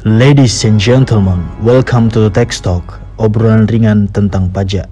Ladies and gentlemen, welcome to the Tech Talk, obrolan ringan tentang pajak.